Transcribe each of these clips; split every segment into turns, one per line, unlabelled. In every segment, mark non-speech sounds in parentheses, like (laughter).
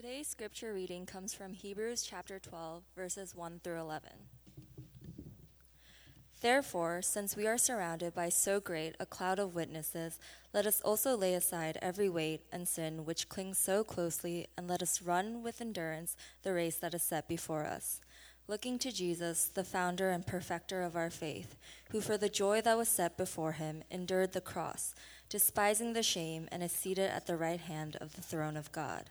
Today's scripture reading comes from Hebrews chapter 12, verses 1 through 11. Therefore, since we are surrounded by so great a cloud of witnesses, let us also lay aside every weight and sin which clings so closely, and let us run with endurance the race that is set before us. Looking to Jesus, the founder and perfecter of our faith, who for the joy that was set before him endured the cross, despising the shame, and is seated at the right hand of the throne of God.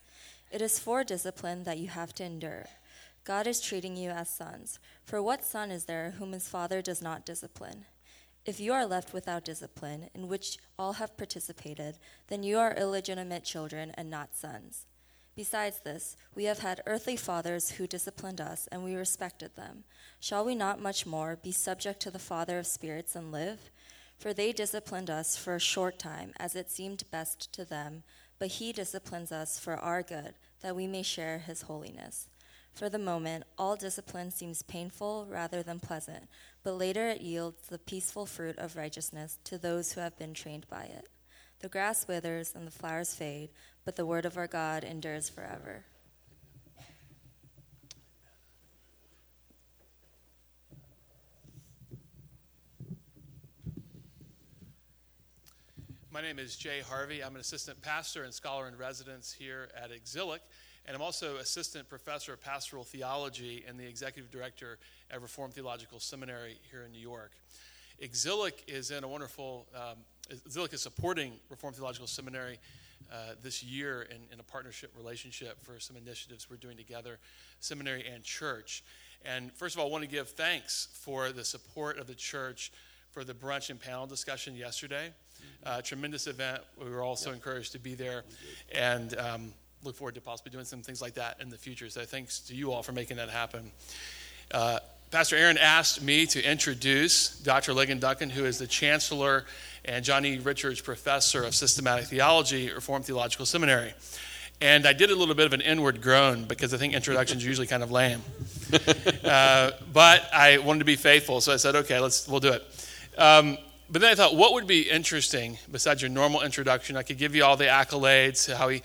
It is for discipline that you have to endure. God is treating you as sons. For what son is there whom his father does not discipline? If you are left without discipline, in which all have participated, then you are illegitimate children and not sons. Besides this, we have had earthly fathers who disciplined us, and we respected them. Shall we not much more be subject to the Father of spirits and live? For they disciplined us for a short time, as it seemed best to them but he disciplines us for our good, that we may share his holiness. For the moment, all discipline seems painful rather than pleasant, but later it yields the peaceful fruit of righteousness to those who have been trained by it. The grass withers and the flowers fade, but the word of our God endures forever.
My name is Jay Harvey. I'm an assistant pastor and scholar in residence here at Exilic, and I'm also assistant professor of pastoral theology and the executive director at Reformed Theological Seminary here in New York. Exilic is in a wonderful, um, Exilic is supporting Reformed Theological Seminary uh, this year in, in, a partnership relationship for some initiatives we're doing together, seminary and church. And first of all, I want to give thanks for the support of the church for the brunch and panel discussion yesterday. Uh, tremendous event. We were all so encouraged to be there and um, look forward to possibly doing some things like that in the future. So thanks to you all for making that happen. Uh, Pastor Aaron asked me to introduce Dr. Ligon Duncan, who is the Chancellor and Johnny E. Richards Professor of Systematic Theology at Reformed Theological Seminary. And I did a little bit of an inward groan because I think introductions are usually kind of lame. (laughs) Uh, but I wanted to be faithful, so I said, okay, let's, we'll do it. Um, but then I thought, what would be interesting besides your normal introduction? I could give you all the accolades, how he,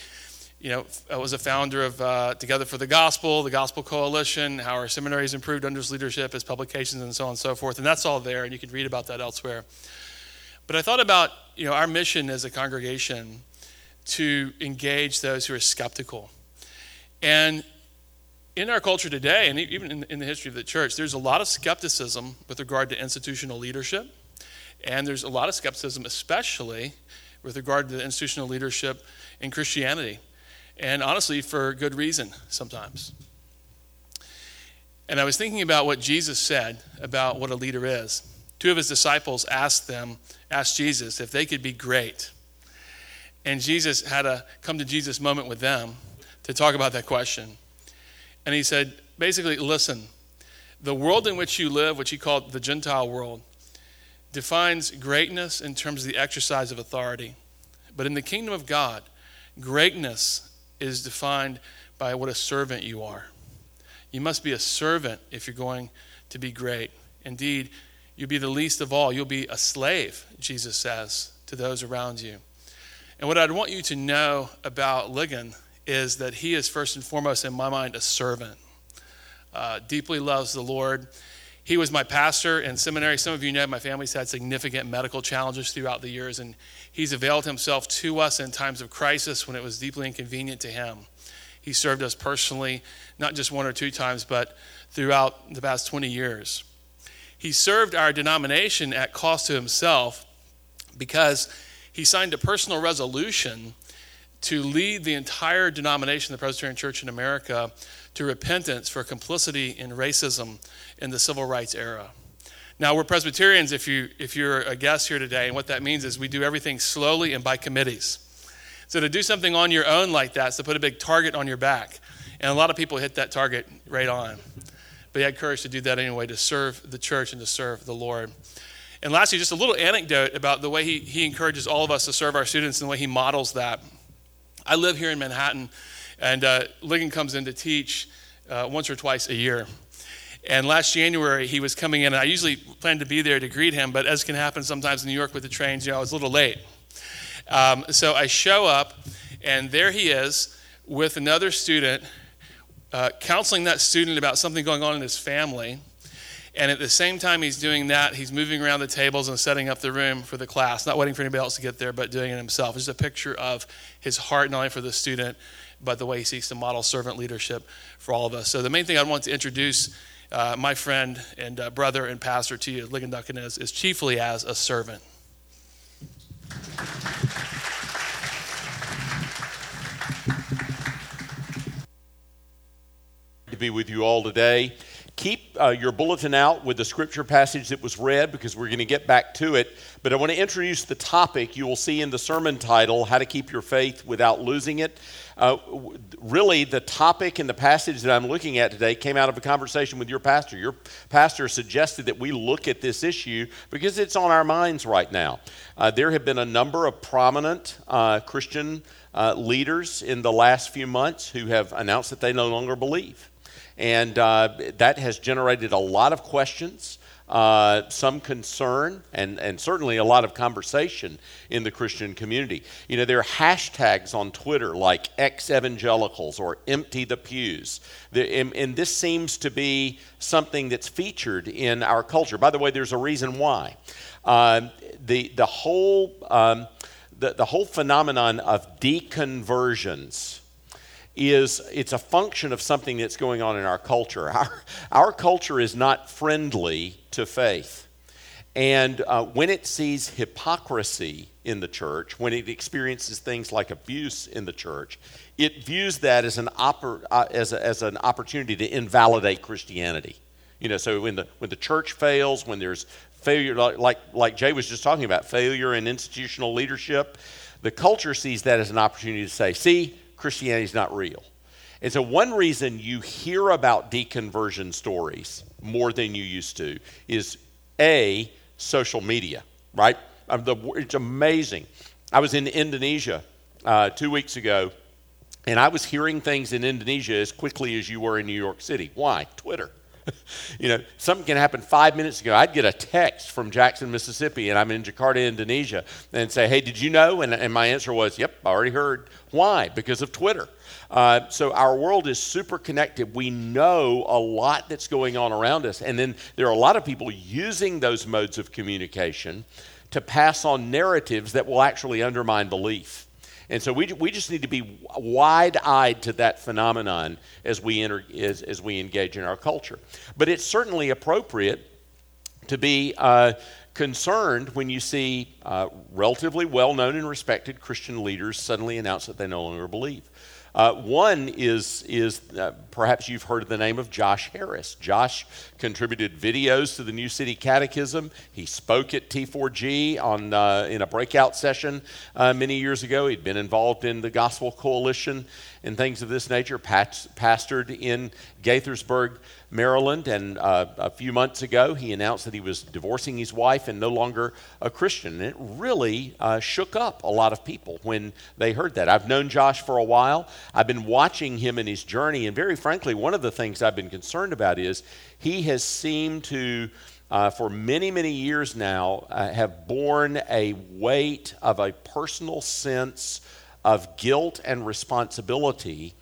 you know, was a founder of uh, Together for the Gospel, the Gospel Coalition, how our seminary has improved under his leadership, his publications, and so on and so forth. And that's all there, and you can read about that elsewhere. But I thought about, you know, our mission as a congregation to engage those who are skeptical. And in our culture today, and even in the history of the church, there's a lot of skepticism with regard to institutional leadership and there's a lot of skepticism, especially with regard to the institutional leadership in Christianity. And honestly, for good reason sometimes. And I was thinking about what Jesus said about what a leader is. Two of his disciples asked them, asked Jesus if they could be great. And Jesus had a come to Jesus moment with them to talk about that question. And he said, basically, listen, the world in which you live, which he called the Gentile world, defines greatness in terms of the exercise of authority. But in the kingdom of God, greatness is defined by what a servant you are. You must be a servant if you're going to be great. Indeed, you'll be the least of all. You'll be a slave, Jesus says, to those around you. And what I'd want you to know about Ligon is that he is first and foremost, in my mind, a servant. Uh, deeply loves the Lord he was my pastor in seminary. Some of you know my family's had significant medical challenges throughout the years, and he's availed himself to us in times of crisis when it was deeply inconvenient to him. He served us personally, not just one or two times, but throughout the past 20 years. He served our denomination at cost to himself because he signed a personal resolution to lead the entire denomination, the Presbyterian Church in America, to repentance for complicity in racism in the civil rights era. Now, we're Presbyterians if, you, if you're a guest here today, and what that means is we do everything slowly and by committees. So, to do something on your own like that is to put a big target on your back. And a lot of people hit that target right on. But he had courage to do that anyway, to serve the church and to serve the Lord. And lastly, just a little anecdote about the way he, he encourages all of us to serve our students and the way he models that. I live here in Manhattan, and uh, Ligon comes in to teach uh, once or twice a year. And last January, he was coming in, and I usually plan to be there to greet him, but as can happen sometimes in New York with the trains, you know, I was a little late. Um, so I show up, and there he is with another student, uh, counseling that student about something going on in his family. And at the same time he's doing that, he's moving around the tables and setting up the room for the class, not waiting for anybody else to get there, but doing it himself. It's just a picture of his heart, not only for the student, but the way he seeks to model servant leadership for all of us. So the main thing I want to introduce uh, my friend and uh, brother and pastor to you, Ligon Duncan, is, is chiefly as a servant.
To be with you all today. Keep uh, your bulletin out with the scripture passage that was read because we're going to get back to it. But I want to introduce the topic you will see in the sermon title How to Keep Your Faith Without Losing It. Uh, really, the topic and the passage that I'm looking at today came out of a conversation with your pastor. Your pastor suggested that we look at this issue because it's on our minds right now. Uh, there have been a number of prominent uh, Christian uh, leaders in the last few months who have announced that they no longer believe. And uh, that has generated a lot of questions uh, some concern and, and certainly a lot of conversation in the Christian community. You know, there are hashtags on Twitter like ex evangelicals or empty the pews. The, and, and, this seems to be something that's featured in our culture. By the way, there's a reason why. Uh, the, the, whole, um, the, the whole phenomenon of deconversions is it's a function of something that's going on in our culture. (laughs) Our, our culture is not friendly to faith. And uh, when it sees hypocrisy in the church, when it experiences things like abuse in the church, it views that as an, oppor- uh, as, a, as an opportunity to invalidate Christianity. You know, so when the, when the church fails, when there's failure, like, like Jay was just talking about, failure in institutional leadership, the culture sees that as an opportunity to say, see, Christianity is not real. And so, one reason you hear about deconversion stories more than you used to is A, social media, right? Um, it's amazing. I was in Indonesia uh, two weeks ago, and I was hearing things in Indonesia as quickly as you were in New York City. Why? Twitter. (laughs) you know, something can happen five minutes ago. I'd get a text from Jackson, Mississippi, and I'm in Jakarta, Indonesia, and say, hey, did you know? And, and my answer was, yep, I already heard. Why? Because of Twitter. Uh, so our world is super connected. We know a lot that's going on around us. And then there are a lot of people using those modes of communication to pass on narratives that will actually undermine belief. And so we, we just need to be wide eyed to that phenomenon as we, enter, as, as we engage in our culture. But it's certainly appropriate to be uh, concerned when you see uh, relatively well known and respected Christian leaders suddenly announce that they no longer believe. Uh, one is, is uh, perhaps you've heard of the name of Josh Harris. Josh contributed videos to the New City Catechism. He spoke at T4G on, uh, in a breakout session uh, many years ago. He'd been involved in the Gospel Coalition and things of this nature, pastored in Gaithersburg, Maryland, and uh, a few months ago he announced that he was divorcing his wife and no longer a Christian. And it really uh, shook up a lot of people when they heard that. I've known Josh for a while. I've been watching him in his journey, and very frankly, one of the things I've been concerned about is he has seemed to. Uh, for many, many years now, uh, have borne a weight of a personal sense of guilt and responsibility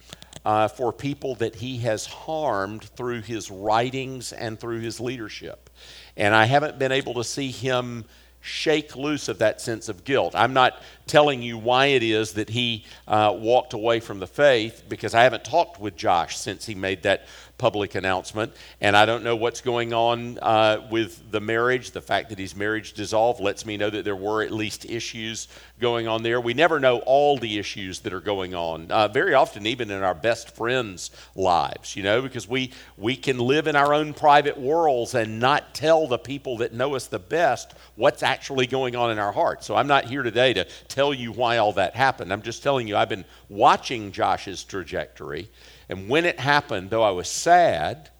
uh, for people that he has harmed through his writings and through his leadership. And I haven't been able to see him shake loose of that sense of guilt. I'm not telling you why it is that he uh, walked away from the faith because I haven't talked with Josh since he made that public announcement. And I don't know what's going on uh, with the marriage. The fact that his marriage dissolved lets me know that there were at least issues going on there. We never know all the issues that are going on. Uh, very often, even in our best friends' lives, you know, because we we can live in our own private worlds and not tell the people that know us the best what's actually going on in our hearts. So I'm not here today to tell you why all that happened. I'm just telling you I've been watching Josh's trajectory And when it happened, though I was sad,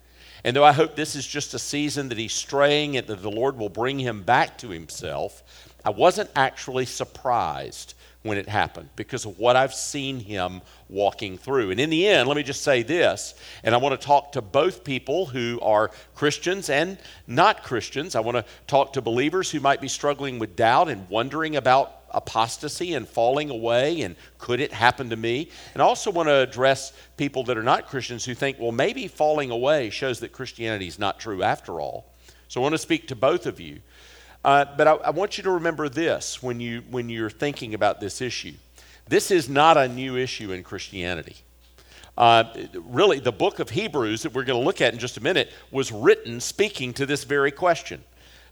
and though I hope this is just a season that he's straying and that the Lord will bring him back to himself, I wasn't actually surprised when it happened because of what I've seen him walking through. And in the end, let me just say this, and I want to talk to both people who are Christians and not Christians. I want to talk to believers who might be struggling with doubt and wondering about apostasy and falling away and could it happen to me? And I also want to address people that are not Christians who think, well, maybe falling away shows that Christianity is not true after all. So I want to speak to both of you. Uh, but I, I want you to remember this when, you, when you're thinking about this issue. This is not a new issue in Christianity. Uh, really, the book of Hebrews that we're going to look at in just a minute was written speaking to this very question.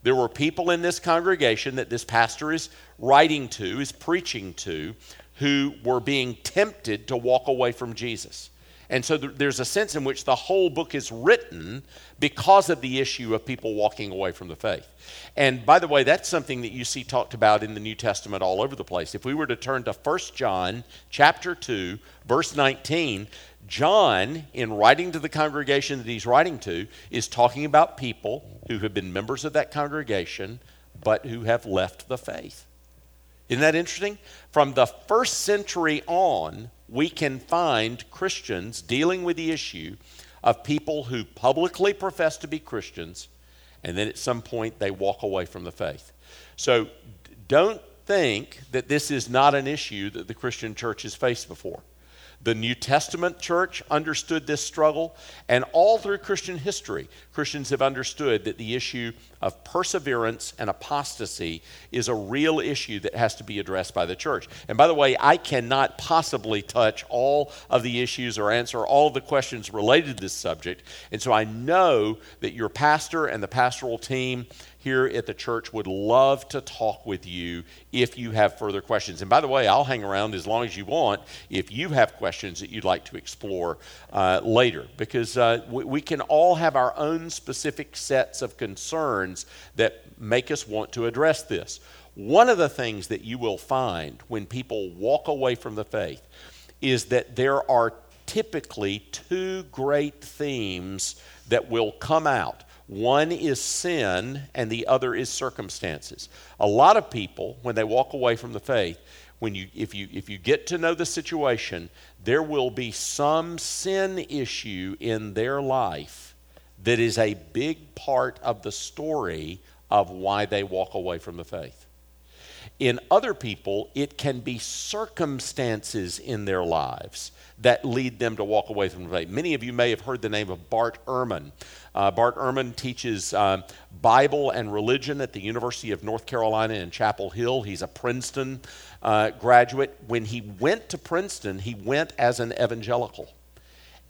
There were people in this congregation that this pastor is writing to, is preaching to, who were being tempted to walk away from Jesus. And so there's a sense in which the whole book is written because of the issue of people walking away from the faith. And by the way, that's something that you see talked about in the New Testament all over the place. If we were to turn to 1 John chapter 2, verse 19, John, in writing to the congregation that he's writing to, is talking about people who have been members of that congregation but who have left the faith. Isn't that interesting? From the first century on, we can find Christians dealing with the issue of people who publicly profess to be Christians and then at some point they walk away from the faith. So don't think that this is not an issue that the Christian church has faced before. The New Testament church understood this struggle, and all through Christian history, Christians have understood that the issue of perseverance and apostasy is a real issue that has to be addressed by the church. And by the way, I cannot possibly touch all of the issues or answer all of the questions related to this subject. And so I know that your pastor and the pastoral team here at the church would love to talk with you if you have further questions. And by the way, I'll hang around as long as you want if you have questions that you'd like to explore uh, later, because uh, we, we can all have our own specific sets of concerns that make us want to address this. One of the things that you will find when people walk away from the faith is that there are typically two great themes that will come out one is sin, and the other is circumstances. A lot of people, when they walk away from the faith, when you, if, you, if you get to know the situation, there will be some sin issue in their life that is a big part of the story of why they walk away from the faith. In other people, it can be circumstances in their lives that lead them to walk away from the faith. Many of you may have heard the name of Bart Ehrman. Uh, Bart Ehrman teaches um, Bible and religion at the University of North Carolina in Chapel Hill. He's a Princeton uh, graduate. When he went to Princeton, he went as an evangelical.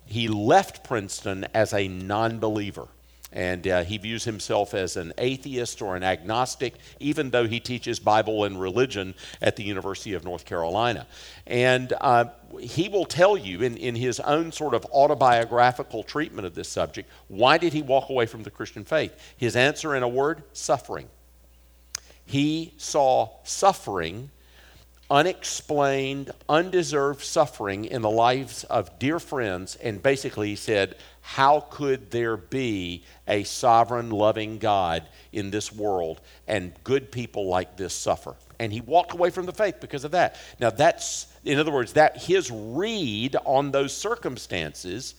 He left Princeton as a non believer. And uh, he views himself as an atheist or an agnostic, even though he teaches Bible and religion at the University of North Carolina. And uh, he will tell you in, in his own sort of autobiographical treatment of this subject why did he walk away from the Christian faith? His answer, in a word, suffering. He saw suffering unexplained, undeserved suffering in the lives of dear friends, and basically he said, How could there be a sovereign, loving God in this world and good people like this suffer? And he walked away from the faith because of that. Now, that's, in other words, that his read on those circumstances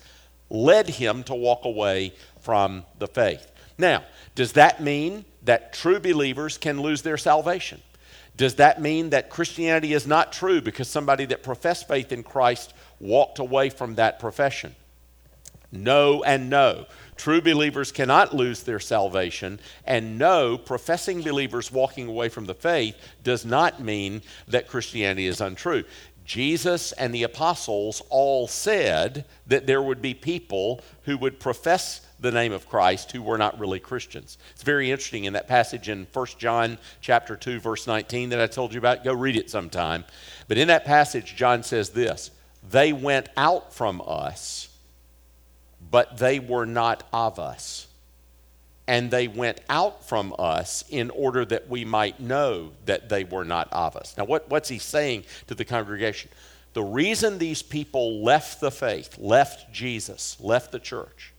led him to walk away from the faith. Now, does that mean that true believers can lose their salvation? Does that mean that Christianity is not true because somebody that professed faith in Christ walked away from that profession? No and no. True believers cannot lose their salvation, and no, professing believers walking away from the faith does not mean that Christianity is untrue. Jesus and the apostles all said that there would be people who would profess the name of Christ who were not really Christians. It's very interesting in that passage in 1 John chapter 2 verse 19 that I told you about. Go read it sometime. But in that passage John says this, they went out from us, but they were not of us. And they went out from us in order that we might know that they were not of us. Now, what, what's he saying to the congregation? the reason these people left the faith, left Jesus, left the church,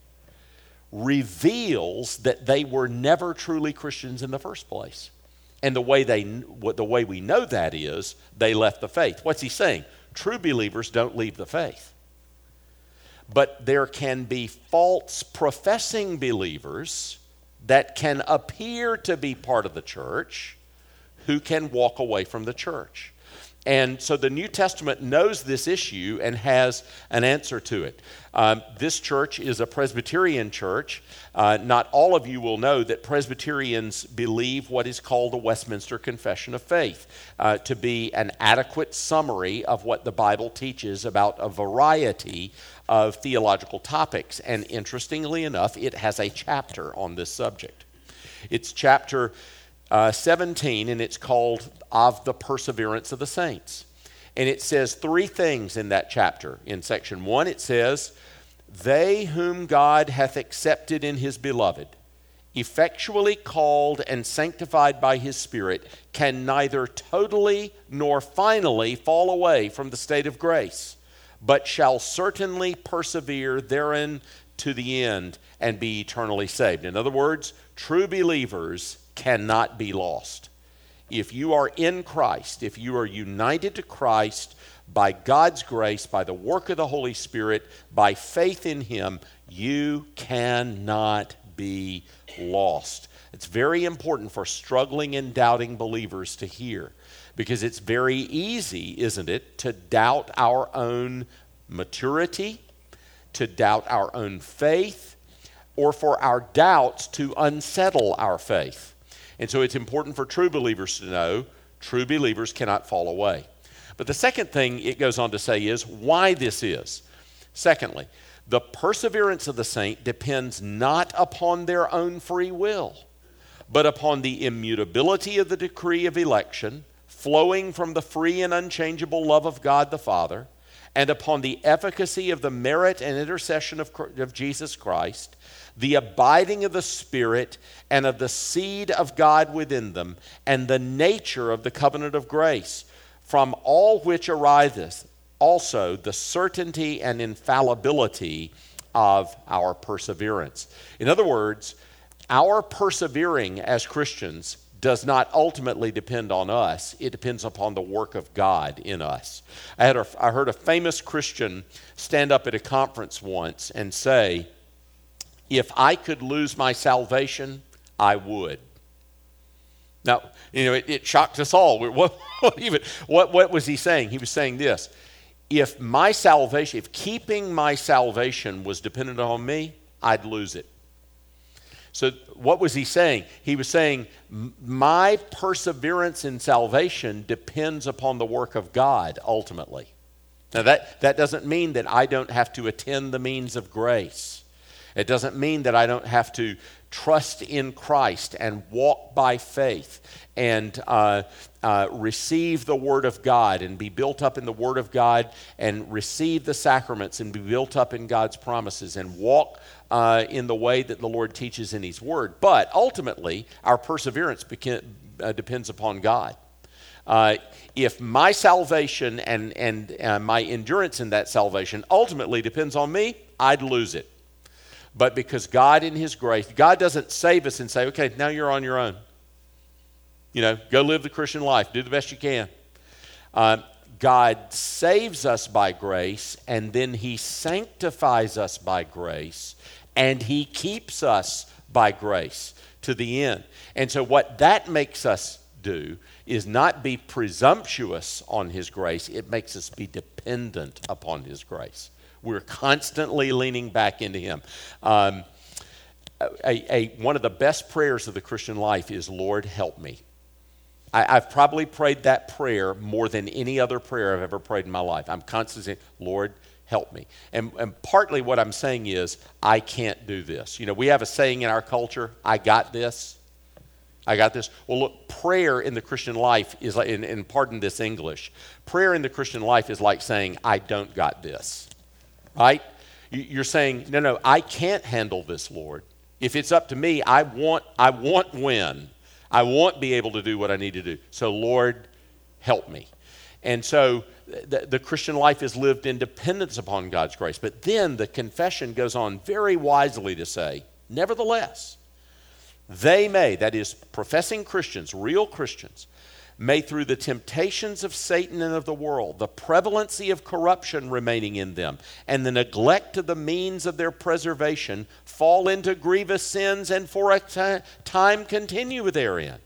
reveals that they were never truly Christians in the first place. And the way, they, the way we know that is they left the faith. What's he saying? True believers don't leave the faith. But there can be false professing believers that can appear to be part of the church who can walk away from the church. And so the New Testament knows this issue and has an answer to it. Um, this church is a Presbyterian church. Uh, not all of you will know that Presbyterians believe what is called the Westminster Confession of Faith uh, to be an adequate summary of what the Bible teaches about a variety of theological topics. And interestingly enough, it has a chapter on this subject. It's chapter uh, 17, and it's called Of the Perseverance of the Saints. And it says three things in that chapter. In section one, it says, They whom God hath accepted in his beloved, effectually called and sanctified by his Spirit, can neither totally nor finally fall away from the state of grace, but shall certainly persevere therein to the end and be eternally saved. In other words, true believers cannot be lost. If you are in Christ, if you are united to Christ by God's grace, by the work of the Holy Spirit, by faith in Him, you cannot be lost. It's very important for struggling and doubting believers to hear because it's very easy, isn't it, to doubt our own maturity, to doubt our own faith, or for our doubts to unsettle our faith. And so it's important for true believers to know true believers cannot fall away. But the second thing it goes on to say is why this is. Secondly, the perseverance of the saint depends not upon their own free will, but upon the immutability of the decree of election flowing from the free and unchangeable love of God the Father, and upon the efficacy of the merit and intercession of, of Jesus Christ, the abiding of the Spirit and of the seed of God within them, and the nature of the covenant of grace, from all which ariseth also the certainty and infallibility of our perseverance. In other words, our persevering as Christians does not ultimately depend on us, it depends upon the work of God in us. I, had a, I heard a famous Christian stand up at a conference once and say, if I could lose my salvation, I would. Now, you know, it, it shocked us all. What, (laughs) what, even, what, what was he saying? He was saying this if my salvation, if keeping my salvation was dependent on me, I'd lose it. So, what was he saying? He was saying, My perseverance in salvation depends upon the work of God ultimately. Now, that, that doesn't mean that I don't have to attend the means of grace. It doesn't mean that I don't have to trust in Christ and walk by faith and uh, uh, receive the Word of God and be built up in the Word of God and receive the sacraments and be built up in God's promises and walk uh, in the way that the Lord teaches in His Word. But ultimately, our perseverance beca- uh, depends upon God. Uh, if my salvation and, and uh, my endurance in that salvation ultimately depends on me, I'd lose it but because God, in His grace, God doesn't save us and say, okay, now you're on your own. You know, go live the Christian life, do the best you can. Uh, God saves us by grace, and then He sanctifies us by grace, and He keeps us by grace to the end. And so, what that makes us do is not be presumptuous on His grace, it makes us be dependent upon His grace. We're constantly leaning back into Him. Um, a, a, one of the best prayers of the Christian life is, Lord, help me. I, have probably prayed that prayer more than any other prayer I've ever prayed in my life. I'm constantly saying, Lord, help me. And, and partly what I'm saying is, I can't do this. You know, we have a saying in our culture, I got this. I got this. Well, look, prayer in the Christian life is like, and, and pardon this English, prayer in the Christian life is like saying, I don't got this right? You're saying, no, no, I can't handle this, Lord. If it's up to me, I want, I want win. I want be able to do what I need to do. So, Lord, help me. And so the, the, Christian life is lived in dependence upon God's grace. But then the confession goes on very wisely to say, nevertheless, they may, that is, professing Christians, real Christians, may through the temptations of Satan and of the world, the prevalency of corruption remaining in them, and the neglect of the means of their preservation, fall into grievous sins and for a t- time continue therein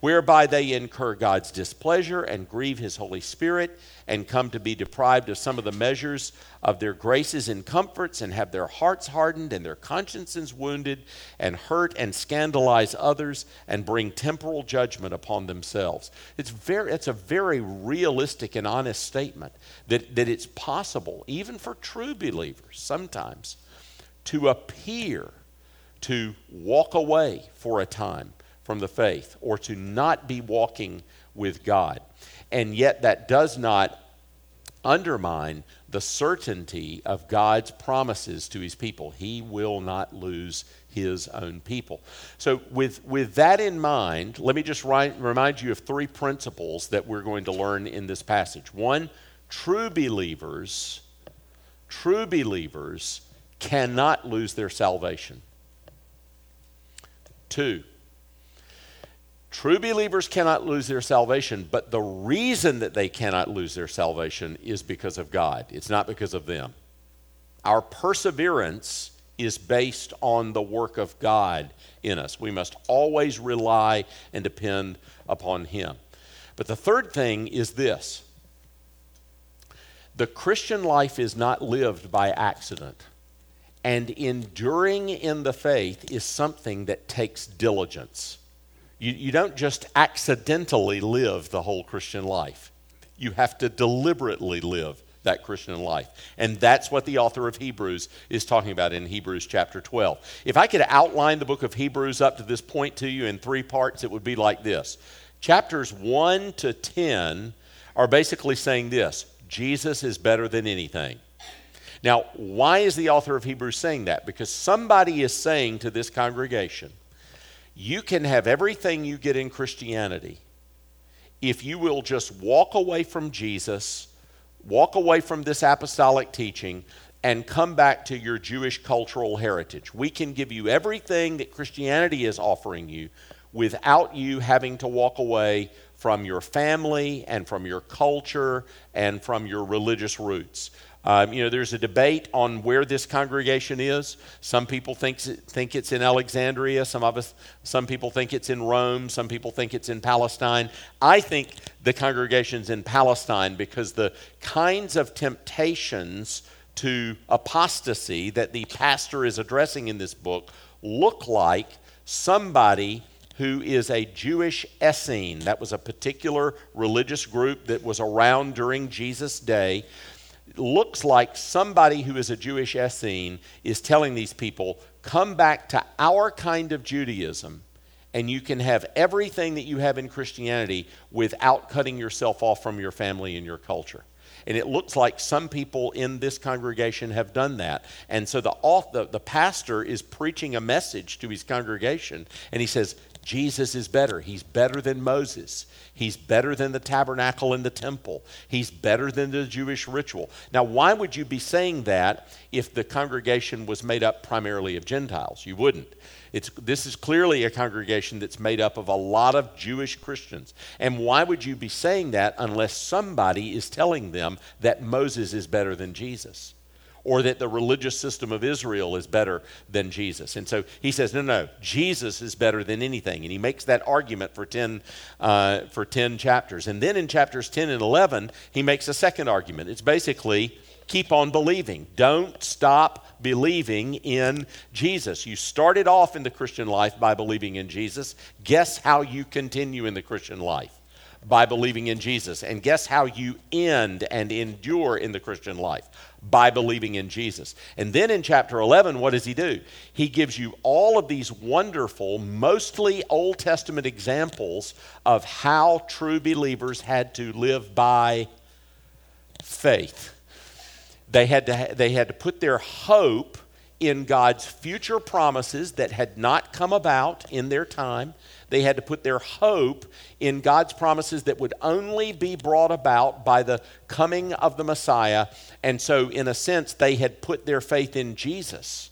whereby they incur God's displeasure and grieve His Holy Spirit and come to be deprived of some of the measures of their graces and comforts and have their hearts hardened and their consciences wounded and hurt and scandalize others and bring temporal judgment upon themselves. It's, very, it's a very realistic and honest statement that, that it's possible, even for true believers sometimes, to appear to walk away for a time from the faith or to not be walking with God. And yet, that does not undermine the certainty of God's promises to his people. He will not lose his own people. So, with, with that in mind, let me just remind you of three principles that we're going to learn in this passage. One, true believers, true believers cannot lose their salvation. Two, True believers cannot lose their salvation, but the reason that they cannot lose their salvation is because of God. It's not because of them. Our perseverance is based on the work of God in us. We must always rely and depend upon Him. But the third thing is this the Christian life is not lived by accident. And enduring in the faith is something that takes diligence. You, you don't just accidentally live the whole Christian life, you have to deliberately live that Christian life. And that's what the author of Hebrews is talking about in Hebrews chapter 12. If I could outline the book of Hebrews up to this point to you in three parts, it would be like this. Chapters 1 to 10 are basically saying this Jesus is better than anything. Now, why is the author of Hebrews saying that? Because somebody is saying to this congregation, you can have everything you get in Christianity if you will just walk away from Jesus, walk away from this apostolic teaching, and come back to your Jewish cultural heritage. We can give you everything that Christianity is offering you without you having to walk away from your family and from your culture and from your religious roots. Um, you know, there's a debate on where this congregation is. Some people think, think it's in Alexandria. Some of us, some people think it's in Rome. Some people think it's in Palestine. I think the congregation's in Palestine because the kinds of temptations to apostasy that the pastor is addressing in this book look like somebody who is a Jewish Essene. That was a particular religious group that was around during Jesus' day looks like somebody who is a Jewish Essene is telling these people, come back to our kind of Judaism, and you can have everything that you have in Christianity without cutting yourself off from your family and your culture. And it looks like some people in this congregation have done that. And so the, the, the pastor is preaching a message to his congregation, and he says, Jesus is better. He's better than Moses. He's better than the tabernacle and the temple. He's better than the Jewish ritual. Now, why would you be saying that if the congregation was made up primarily of Gentiles? You wouldn't. It's, this is clearly a congregation that's made up of a lot of Jewish Christians. And why would you be saying that unless somebody is telling them that Moses is better than Jesus? Or that the religious system of Israel is better than Jesus. And so he says, no, no, Jesus is better than anything. And he makes that argument for 10, uh, for 10 chapters. And then in chapters 10 and 11, he makes a second argument. It's basically keep on believing. Don't stop believing in Jesus. You started off in the Christian life by believing in Jesus. Guess how you continue in the Christian life? By believing in Jesus. And guess how you end and endure in the Christian life? By believing in Jesus. And then in chapter 11, what does he do? He gives you all of these wonderful, mostly Old Testament examples of how true believers had to live by faith. They had to, they had to put their hope in God's future promises that had not come about in their time. They had to put their hope in God's promises that would only be brought about by the coming of the Messiah. And so, in a sense, they had put their faith in Jesus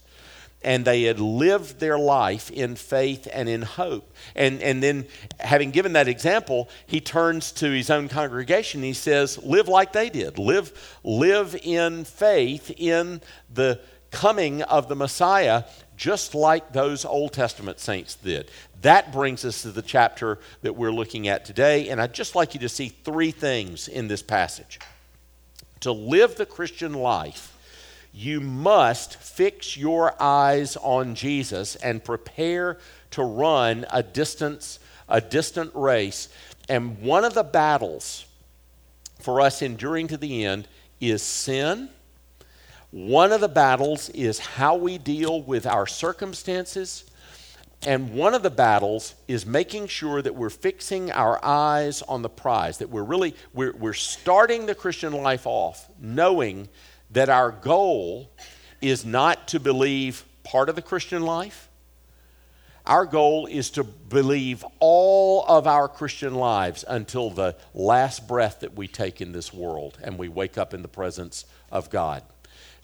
and they had lived their life in faith and in hope. And, and then, having given that example, he turns to his own congregation. he says, Live like they did. Live, live in faith in the coming of the Messiah, just like those Old Testament saints did. That brings us to the chapter that we're looking at today. And I'd just like you to see three things in this passage. To live the Christian life, you must fix your eyes on Jesus and prepare to run a distance a distant race and one of the battles for us enduring to the end is sin one of the battles is how we deal with our circumstances and one of the battles is making sure that we're fixing our eyes on the prize that we're really we're, we're starting the christian life off knowing that our goal is not to believe part of the Christian life. Our goal is to believe all of our Christian lives until the last breath that we take in this world and we wake up in the presence of God.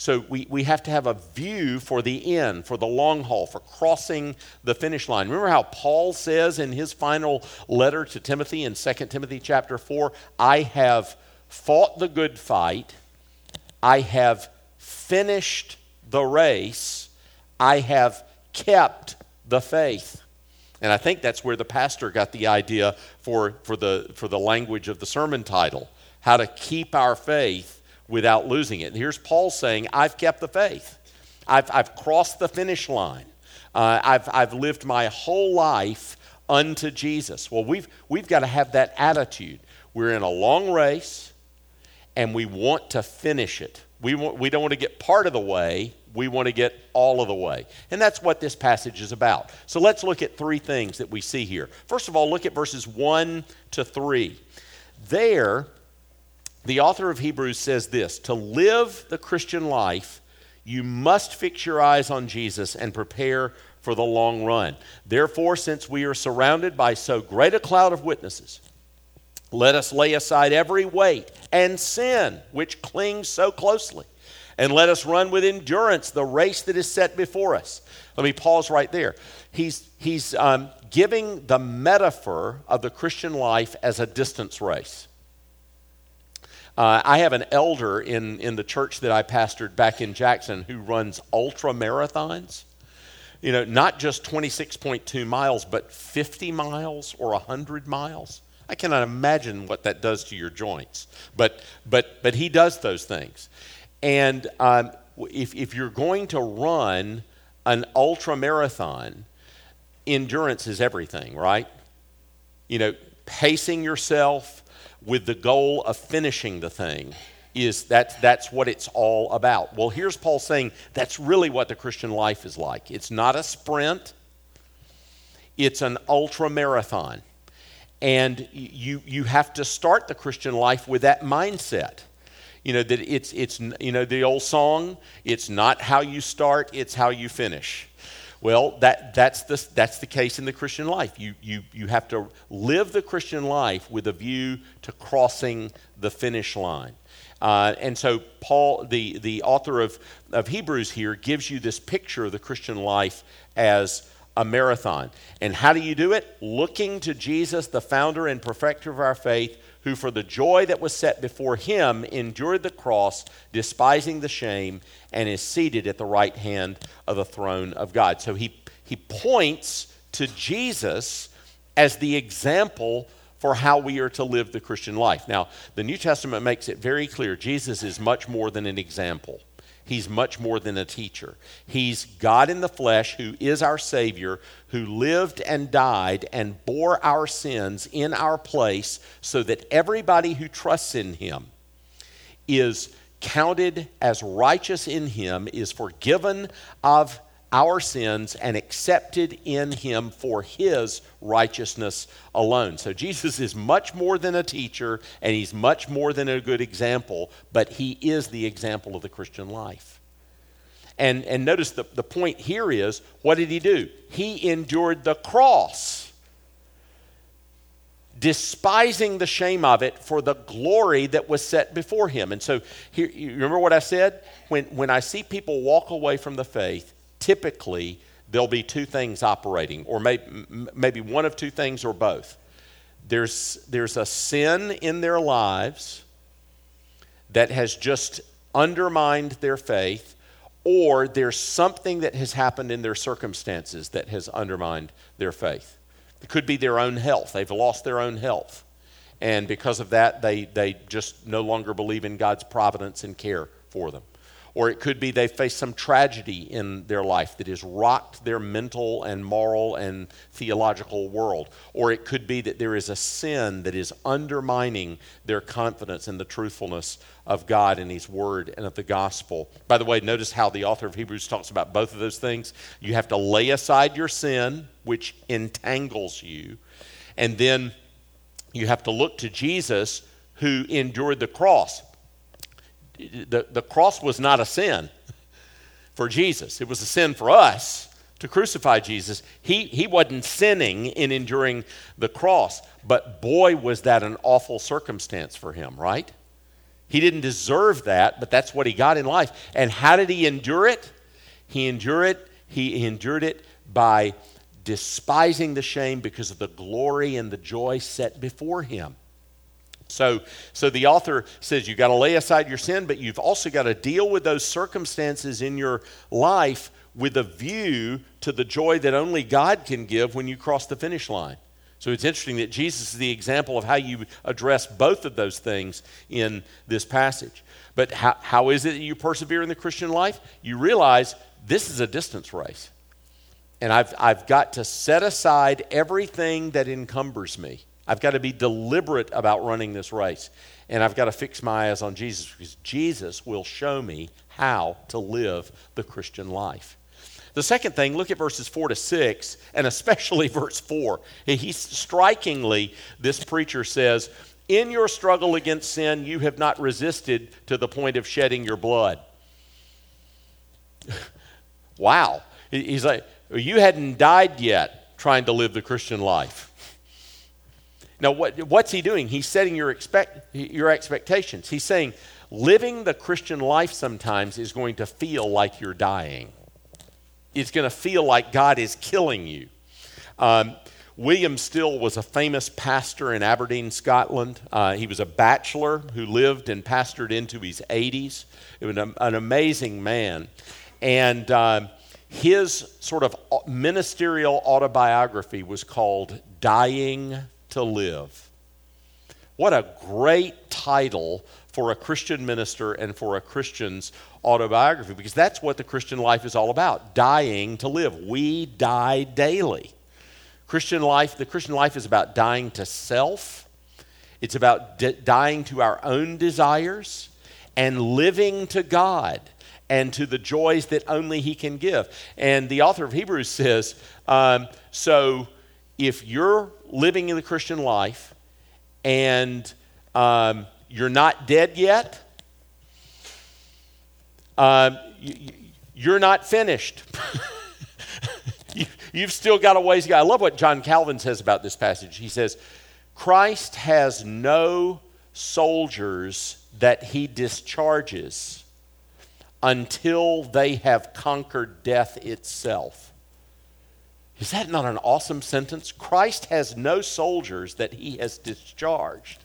So we, we have to have a view for the end, for the long haul, for crossing the finish line. Remember how Paul says in his final letter to Timothy in 2 Timothy chapter 4, I have fought the good fight, I have finished the race, I have kept the faith. And I think that's where the pastor got the idea for, for, the, for the language of the sermon title how to keep our faith without losing it. And here's Paul saying, I've kept the faith, I've, I've crossed the finish line, uh, I've, I've lived my whole life unto Jesus. Well, we've, we've got to have that attitude. We're in a long race and we want to finish it. We, want, we don't want to get part of the way, we want to get all of the way. And that's what this passage is about. So let's look at three things that we see here. First of all, look at verses 1 to 3. There, the author of Hebrews says this To live the Christian life, you must fix your eyes on Jesus and prepare for the long run. Therefore, since we are surrounded by so great a cloud of witnesses, let us lay aside every weight and sin which clings so closely, and let us run with endurance the race that is set before us. Let me pause right there. He's, he's um, giving the metaphor of the Christian life as a distance race. Uh, I have an elder in, in the church that I pastored back in Jackson who runs ultra marathons. You know, not just 26.2 miles, but 50 miles or 100 miles. I cannot imagine what that does to your joints. But, but, but he does those things. And um, if, if you're going to run an ultra marathon, endurance is everything, right? You know, pacing yourself with the goal of finishing the thing is that that's what it's all about. Well, here's Paul saying that's really what the Christian life is like. It's not a sprint. It's an ultra marathon. And you, you have to start the Christian life with that mindset. You know, that it's, it's, you know, the old song, it's not how you start, it's how you finish. Well, that, that's, the, that's the case in the Christian life. You, you, you have to live the Christian life with a view to crossing the finish line. Uh, and so, Paul, the, the author of, of Hebrews here, gives you this picture of the Christian life as a marathon. And how do you do it? Looking to Jesus, the founder and perfecter of our faith, who for the joy that was set before him endured the cross, despising the shame, and is seated at the right hand of the throne of God. So he, he points to Jesus as the example for how we are to live the Christian life. Now, the New Testament makes it very clear Jesus is much more than an example. He's much more than a teacher. He's God in the flesh who is our Savior, who lived and died and bore our sins in our place so that everybody who trusts in Him is counted as righteous in Him, is forgiven of our sins and accepted in him for his righteousness alone. So Jesus is much more than a teacher and he's much more than a good example, but he is the example of the Christian life. And, and notice the, the point here is what did he do? He endured the cross, despising the shame of it for the glory that was set before him. And so, here, you remember what I said? When, when I see people walk away from the faith, typically there'll be two things operating, or may, maybe one of two things or both. There's, there's a sin in their lives that has just undermined their faith, or there's something that has happened in their circumstances that has undermined their faith. It could be their own health. They've lost their own health. And because of that, they, they just no longer believe in God's providence and care for them. Or it could be they face some tragedy in their life that has rocked their mental and moral and theological world. Or it could be that there is a sin that is undermining their confidence in the truthfulness of God and His Word and of the gospel. By the way, notice how the author of Hebrews talks about both of those things. You have to lay aside your sin, which entangles you, and then you have to look to Jesus who endured the cross the, the cross was not a sin for Jesus, it was a sin for us to crucify Jesus. He, he wasn't sinning in enduring the cross, but boy, was that an awful circumstance for him, right? He didn't deserve that, but that's what he got in life. And how did he endure it? He endured it, he endured it by despising the shame because of the glory and the joy set before him. So, so the author says you've got to lay aside your sin, but you've also got to deal with those circumstances in your life with a view to the joy that only God can give when you cross the finish line. So it's interesting that Jesus is the example of how you address both of those things in this passage. But how, how is it that you persevere in the Christian life? You realize this is a distance race. And I've, I've got to set aside everything that encumbers me I've got to be deliberate about running this race. And I've got to fix my eyes on Jesus because Jesus will show me how to live the Christian life. The second thing, look at verses 4 to 6, and especially (laughs) verse 4. He strikingly, this preacher says, In your struggle against sin, you have not resisted to the point of shedding your blood. (laughs) wow. He's like, You hadn't died yet trying to live the Christian life. Now, what, what's he doing? He's setting your, expect, your expectations. He's saying living the Christian life sometimes is going to feel like you're dying, it's going to feel like God is killing you. Um, William Still was a famous pastor in Aberdeen, Scotland. Uh, he was a bachelor who lived and pastored into his 80s. It was an, an amazing man. And uh, his sort of ministerial autobiography was called Dying to live. What a great title for a Christian minister and for a Christian's autobiography because that's what the Christian life is all about dying to live. We die daily. Christian life, the Christian life is about dying to self, it's about d- dying to our own desires and living to God and to the joys that only He can give. And the author of Hebrews says, um, so if you're living in the Christian life and um, you're not dead yet, um, you, are not finished. (laughs) you, you've still got a ways to go. I love what John Calvin says about this passage. He says, Christ has no soldiers that he discharges until they have conquered death itself. Is that not an awesome sentence? Christ has no soldiers that he has discharged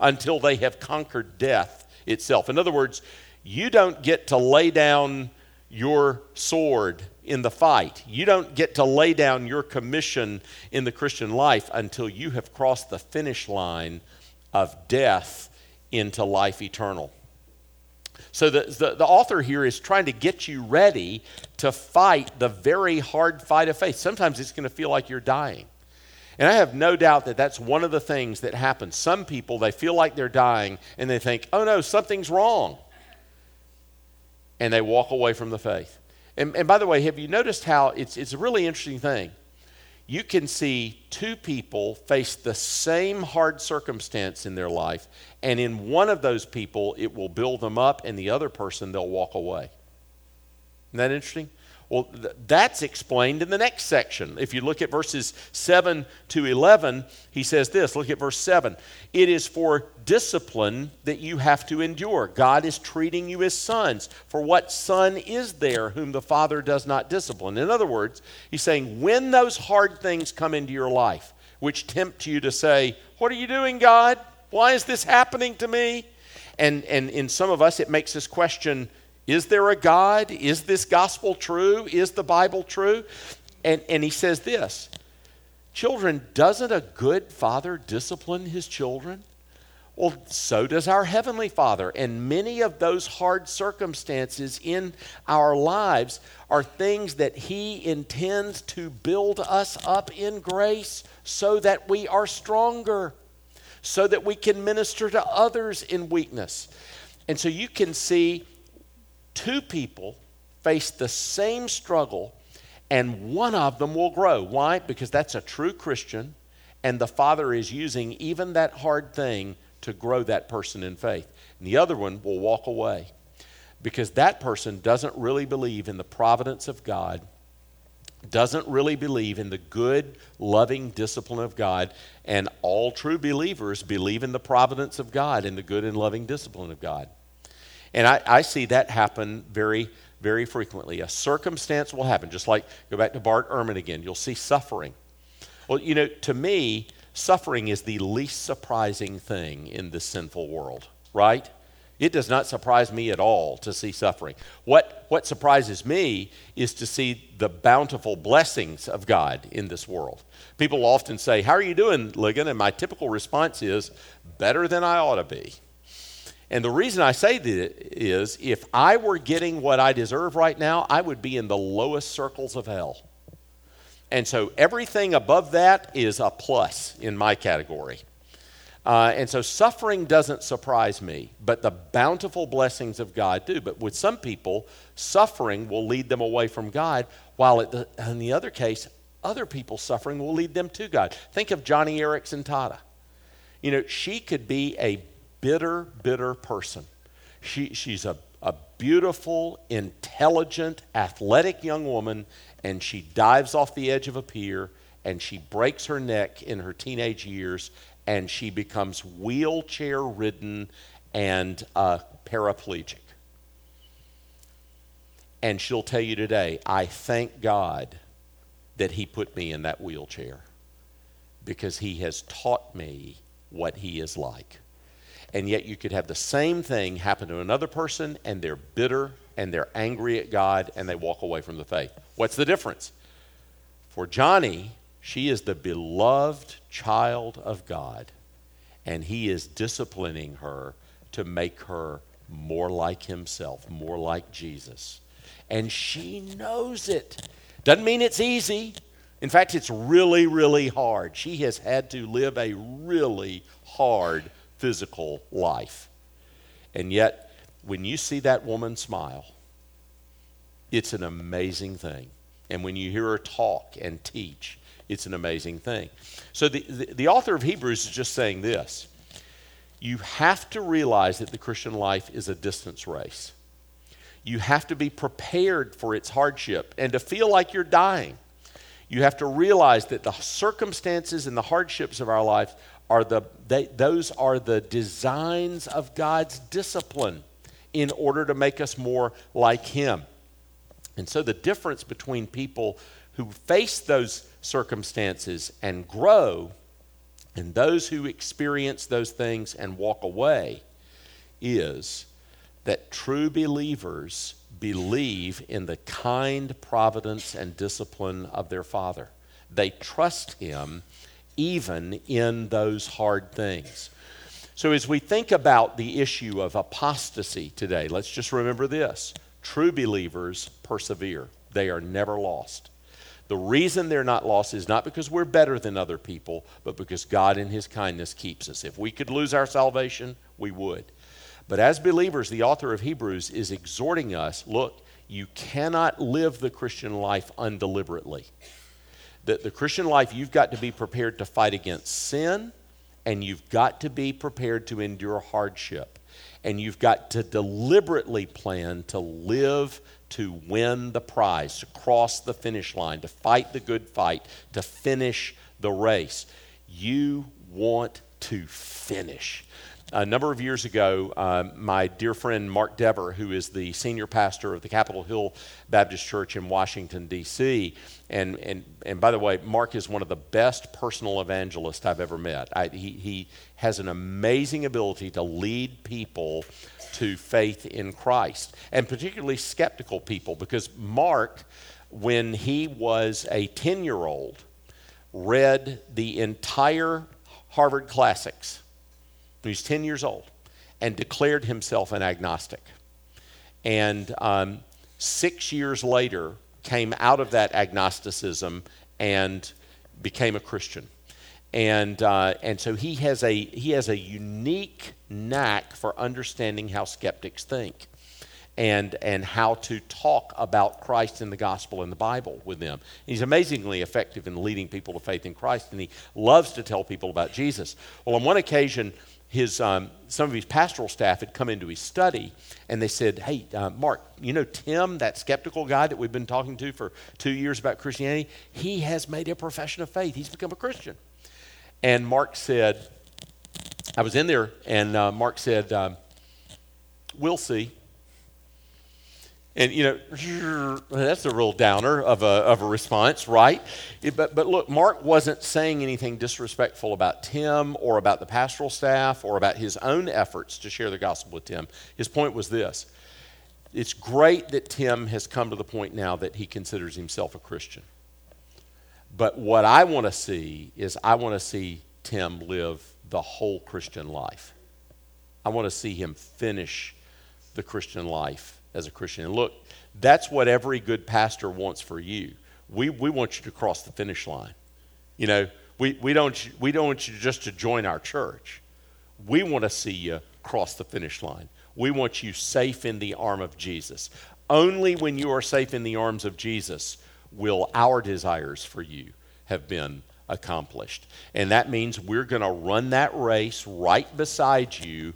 until they have conquered death itself. In other words, you don't get to lay down your sword in the fight. You don't get to lay down your commission in the Christian life until you have crossed the finish line of death into life eternal. So the, the, the, author here is trying to get you ready to fight the very hard fight of faith. Sometimes it's going to feel like you're dying. And I have no doubt that that's one of the things that happens. Some people, they feel like they're dying and they think, oh no, something's wrong. And they walk away from the faith. And, and by the way, have you noticed how it's, it's a really interesting thing? You can see two people face the same hard circumstance in their life, and in one of those people, it will build them up, and the other person, they'll walk away. Isn't that interesting? Well, th- that's explained in the next section. If you look at verses 7 to 11, he says this look at verse 7. It is for discipline that you have to endure. God is treating you as sons. For what son is there whom the Father does not discipline? In other words, he's saying, when those hard things come into your life, which tempt you to say, What are you doing, God? Why is this happening to me? And, and in some of us, it makes us question is there a God? Is this gospel true? Is the Bible true? And, and he says this Children, doesn't a good father discipline his children? Well, so does our Heavenly Father. And many of those hard circumstances in our lives are things that He intends to build us up in grace so that we are stronger, so that we can minister to others in weakness. And so you can see two people face the same struggle, and one of them will grow. Why? Because that's a true Christian, and the Father is using even that hard thing to grow that person in faith. And the other one will walk away because that person doesn't really believe in the providence of God, doesn't really believe in the good, loving discipline of God. And all true believers believe in the providence of God and the good and loving discipline of God. And I, I see that happen very, very frequently. A circumstance will happen, just like go back to Bart Ehrman again. You'll see suffering. Well, you know, to me, suffering is the least surprising thing in this sinful world, right? It does not surprise me at all to see suffering. What, what surprises me is to see the bountiful blessings of God in this world. People often say, How are you doing, Ligon? And my typical response is, Better than I ought to be. And the reason I say that is if I were getting what I deserve right now, I would be in the lowest circles of hell. And so everything above that is a plus in my category. Uh, and so suffering doesn't surprise me, but the bountiful blessings of God do. But with some people, suffering will lead them away from God, while the, in the other case, other people's suffering will lead them to God. Think of Joni Eareckson Tada. You know, she could be a bitter, bitter person. She, she's a, a beautiful, intelligent, athletic young woman, and she dives off the edge of a pier and she breaks her neck in her teenage years and she becomes wheelchair ridden and uh, paraplegic. And she'll tell you today, I thank God that He put me in that wheelchair because He has taught me what He is like and yet you could have the same thing happen to another person and they're bitter and they're angry at God and they walk away from the faith. What's the difference? For Joni, she is the beloved child of God, and He is disciplining her to make her more like Himself, more like Jesus. And she knows it. Doesn't mean it's easy. In fact, it's really, really hard. She has had to live a really hard physical life. And yet, when you see that woman smile, it's an amazing thing. And when you hear her talk and teach, it's an amazing thing. So, the, the, the, author of Hebrews is just saying this you have to realize that the Christian life is a distance race. You have to be prepared for its hardship and to feel like you're dying. You have to realize that the circumstances and the hardships of our life are the, they, those are the designs of God's discipline in order to make us more like Him. And so the difference between people who face those circumstances and grow and those who experience those things and walk away is that true believers believe in the kind providence and discipline of their Father. They trust Him even in those hard things. So, as we think about the issue of apostasy today, let's just remember this true believers persevere, they are never lost. The reason they're not lost is not because we're better than other people, but because God in His kindness keeps us. If we could lose our salvation, we would. But as believers, the author of Hebrews is exhorting us look, you cannot live the Christian life undeliberately the, the Christian life, you've got to be prepared to fight against sin and you've got to be prepared to endure hardship. and you've got to deliberately plan to live to win the prize, to cross the finish line, to fight the good fight, to finish the race. You want to finish. A number of years ago, uh, my dear friend Mark Dever, who is the senior pastor of the Capitol Hill Baptist Church in Washington, D.C., and, and, and by the way, Mark is one of the best personal evangelists I've ever met. I, he, he has an amazing ability to lead people to faith in Christ, and particularly skeptical people, because Mark, when he was a 10 year old, read the entire Harvard Classics when he was 10 years old and declared himself an agnostic. And um, six years later, came out of that agnosticism and became a Christian. And, uh, and so he has, a, he has a unique knack for understanding how skeptics think and, and how to talk about Christ and the gospel and the Bible with them. He's amazingly effective in leading people to faith in Christ, and he loves to tell people about Jesus. Well, on one occasion, his, um, some of his pastoral staff had come into his study and they said, Hey, uh, Mark, you know Tim, that skeptical guy that we've been talking to for two years about Christianity? He has made a profession of faith. He's become a Christian. And Mark said, I was in there, and uh, Mark said, um, We'll see. And, you know, that's a real downer of a, of a response, right? But, but look, Mark wasn't saying anything disrespectful about Tim or about the pastoral staff or about his own efforts to share the gospel with Tim. His point was this it's great that Tim has come to the point now that he considers himself a Christian. But what I want to see is I want to see Tim live the whole Christian life. I want to see him finish the Christian life as a Christian. And look, that's what every good pastor wants for you. We, we want you to cross the finish line. You know, we, we, don't, we don't want you just to join our church. We want to see you cross the finish line. We want you safe in the arm of Jesus. Only when you are safe in the arms of Jesus will our desires for you have been accomplished. And that means we're going to run that race right beside you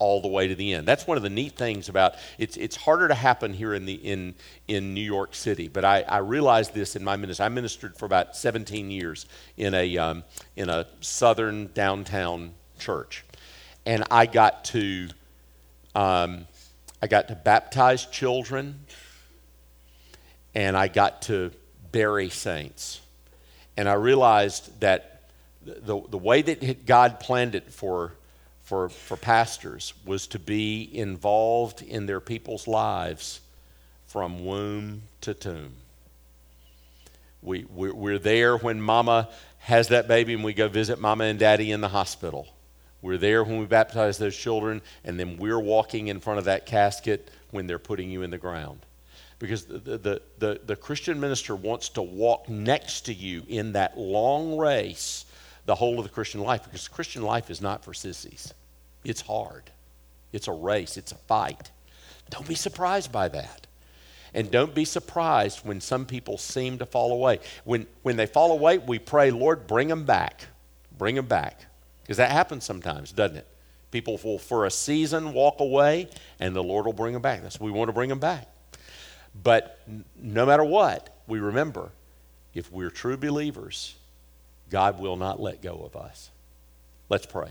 all the way to the end. That's one of the neat things about it's it's harder to happen here in the in in New York City. But I, I realized this in my ministry. I ministered for about 17 years in a um, in a southern downtown church, and I got to um, I got to baptize children, and I got to bury saints, and I realized that the the way that God planned it for for, for pastors was to be involved in their people's lives from womb to tomb. We, we're, we're there when mama has that baby and we go visit mama and daddy in the hospital. We're there when we baptize those children, and then we're walking in front of that casket when they're putting you in the ground. Because the, the, the, the, Christian minister wants to walk next to you in that long race the whole of the Christian life, because Christian life is not for sissies. It's hard. It's a race, it's a fight. Don't be surprised by that. And don't be surprised when some people seem to fall away. When, when they fall away, we pray, Lord, bring them back. Bring them back. Because that happens sometimes, doesn't it? People will, for a season, walk away, and the Lord will bring them back. That's we want to bring them back. But no matter what, we remember if we're true believers, God will not let go of us. Let's pray.